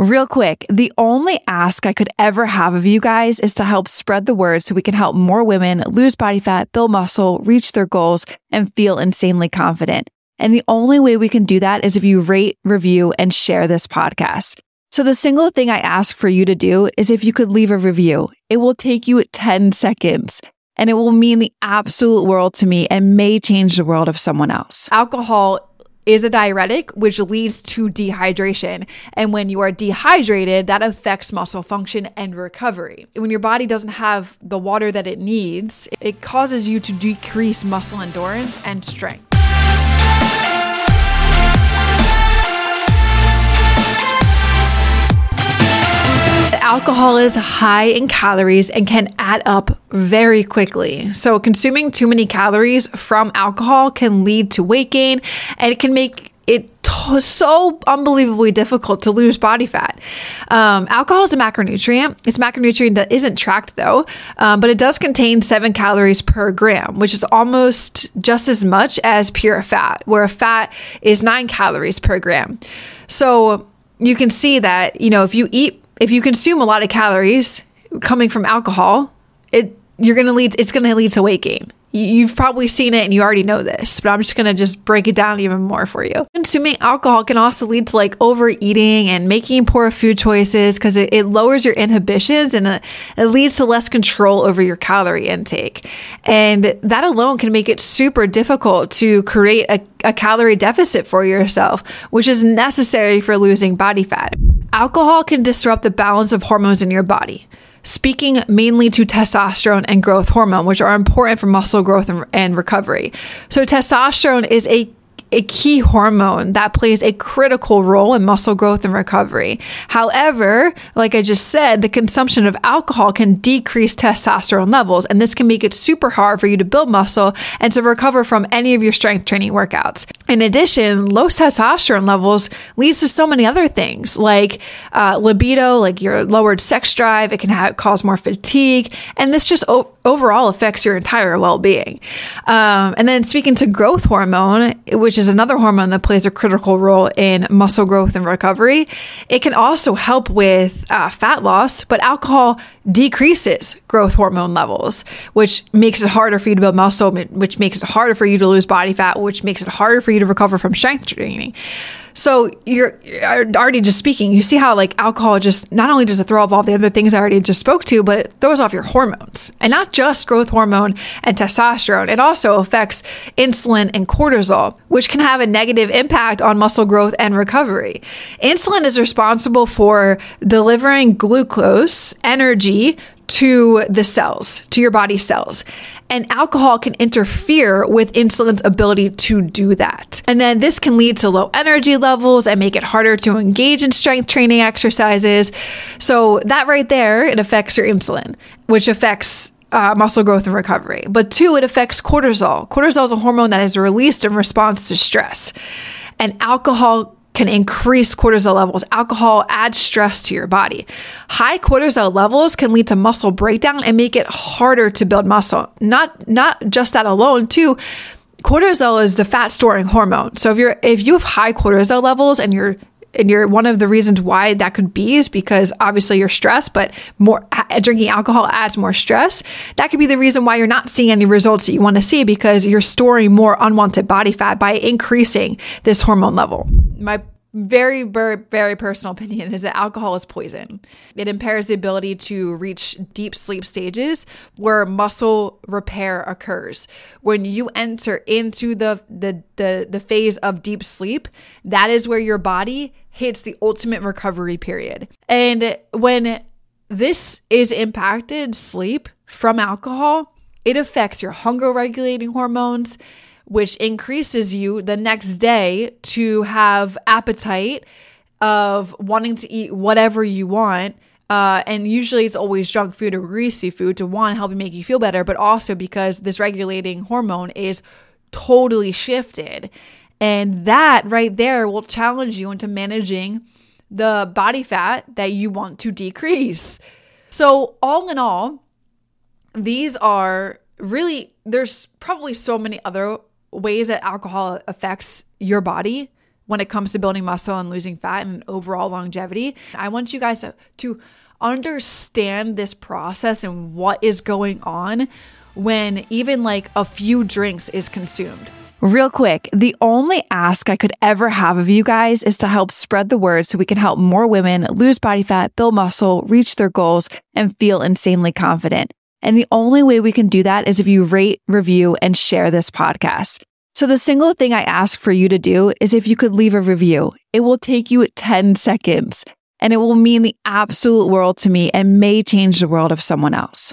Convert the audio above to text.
Real quick, the only ask I could ever have of you guys is to help spread the word so we can help more women lose body fat, build muscle, reach their goals, and feel insanely confident. And the only way we can do that is if you rate, review, and share this podcast. So the single thing I ask for you to do is if you could leave a review. It will take you 10 seconds and it will mean the absolute world to me and may change the world of someone else. Alcohol is a diuretic, which leads to dehydration. And when you are dehydrated, that affects muscle function and recovery. When your body doesn't have the water that it needs, it causes you to decrease muscle endurance and strength. Alcohol is high in calories and can add up very quickly. So, consuming too many calories from alcohol can lead to weight gain and it can make it t- so unbelievably difficult to lose body fat. Um, alcohol is a macronutrient. It's a macronutrient that isn't tracked though, um, but it does contain seven calories per gram, which is almost just as much as pure fat, where a fat is nine calories per gram. So you can see that, you know, if you eat if you consume a lot of calories coming from alcohol, it you're going to lead it's going to lead to weight gain. You've probably seen it and you already know this, but I'm just going to just break it down even more for you. Consuming alcohol can also lead to like overeating and making poor food choices because it, it, lowers your inhibitions and it, it leads to less control over your calorie intake. And that alone can make it super difficult to create a, a calorie deficit for yourself, which is necessary for losing body fat. Alcohol can disrupt the balance of hormones in your body speaking mainly to testosterone and growth hormone, which are important for muscle growth and, recovery. So, testosterone is a a key hormone that plays a critical role in muscle growth and recovery. However, like I just said, the consumption of alcohol can decrease testosterone levels, and this can make it super hard for you to build muscle and to recover from any of your strength training workouts. In addition, low testosterone levels leads to so many other things like uh, libido, like your lowered sex drive. It can have, cause more fatigue, and this just o- overall affects your entire well-being. Um, and then speaking to growth hormone, which another hormone that plays a critical role in muscle growth and recovery. It can also help with uh, fat loss, but alcohol decreases growth hormone levels, which makes it harder for you to build muscle, which makes it harder for you to lose body fat, which makes it harder for you to recover from strength training. So you're already just speaking, you see how like alcohol just not only does it throw off all the other things I already just spoke to, but it throws off your hormones and not just growth hormone and testosterone. It also affects insulin and cortisol, which can have a negative impact on muscle growth and recovery. Insulin is responsible for delivering glucose, energy to the cells, to your body cells. And alcohol can interfere with insulin's ability to do that. And then this can lead to low energy levels and make it harder to engage in strength training exercises. So, that right there, it affects your insulin, which affects uh, muscle growth and recovery. But two, it affects cortisol. Cortisol is a hormone that is released in response to stress. And alcohol can increase cortisol levels. Alcohol adds stress to your body. High cortisol levels can lead to muscle breakdown and make it harder to build muscle. Not not just that alone, too. Cortisol is the fat storing hormone. So if you're if you have high cortisol levels and you're and you're one of the reasons why that could be is because obviously you're stressed, but more drinking alcohol adds more stress. That could be the reason why you're not seeing any results that you want to see because you're storing more unwanted body fat by increasing this hormone level. My very, very, very personal opinion is that alcohol is poison. It impairs the ability to reach deep sleep stages where muscle repair occurs. When you enter into the, the, the, the phase of deep sleep, that is where your body hits the ultimate recovery period. And when this is impacted, sleep from alcohol, it affects your hunger regulating hormones which increases you the next day to have appetite of wanting to eat whatever you want. Uh, and usually it's always junk food or greasy food to one, help make you feel better, but also because this regulating hormone is totally shifted. And that right there will challenge you into managing the body fat that you want to decrease. So, all in all, these are really, there's probably so many other ways that alcohol affects your body when it comes to building muscle and losing fat and overall longevity. I want you guys to, to understand this process and what is going on when even like a few drinks is consumed. Real quick, the only ask I could ever have of you guys is to help spread the word so we can help more women lose body fat, build muscle, reach their goals, and feel insanely confident. And the only way we can do that is if you rate, review, and share this podcast. So the single thing I ask for you to do is if you could leave a review. It will take you 10 seconds and it will mean the absolute world to me and may change the world of someone else.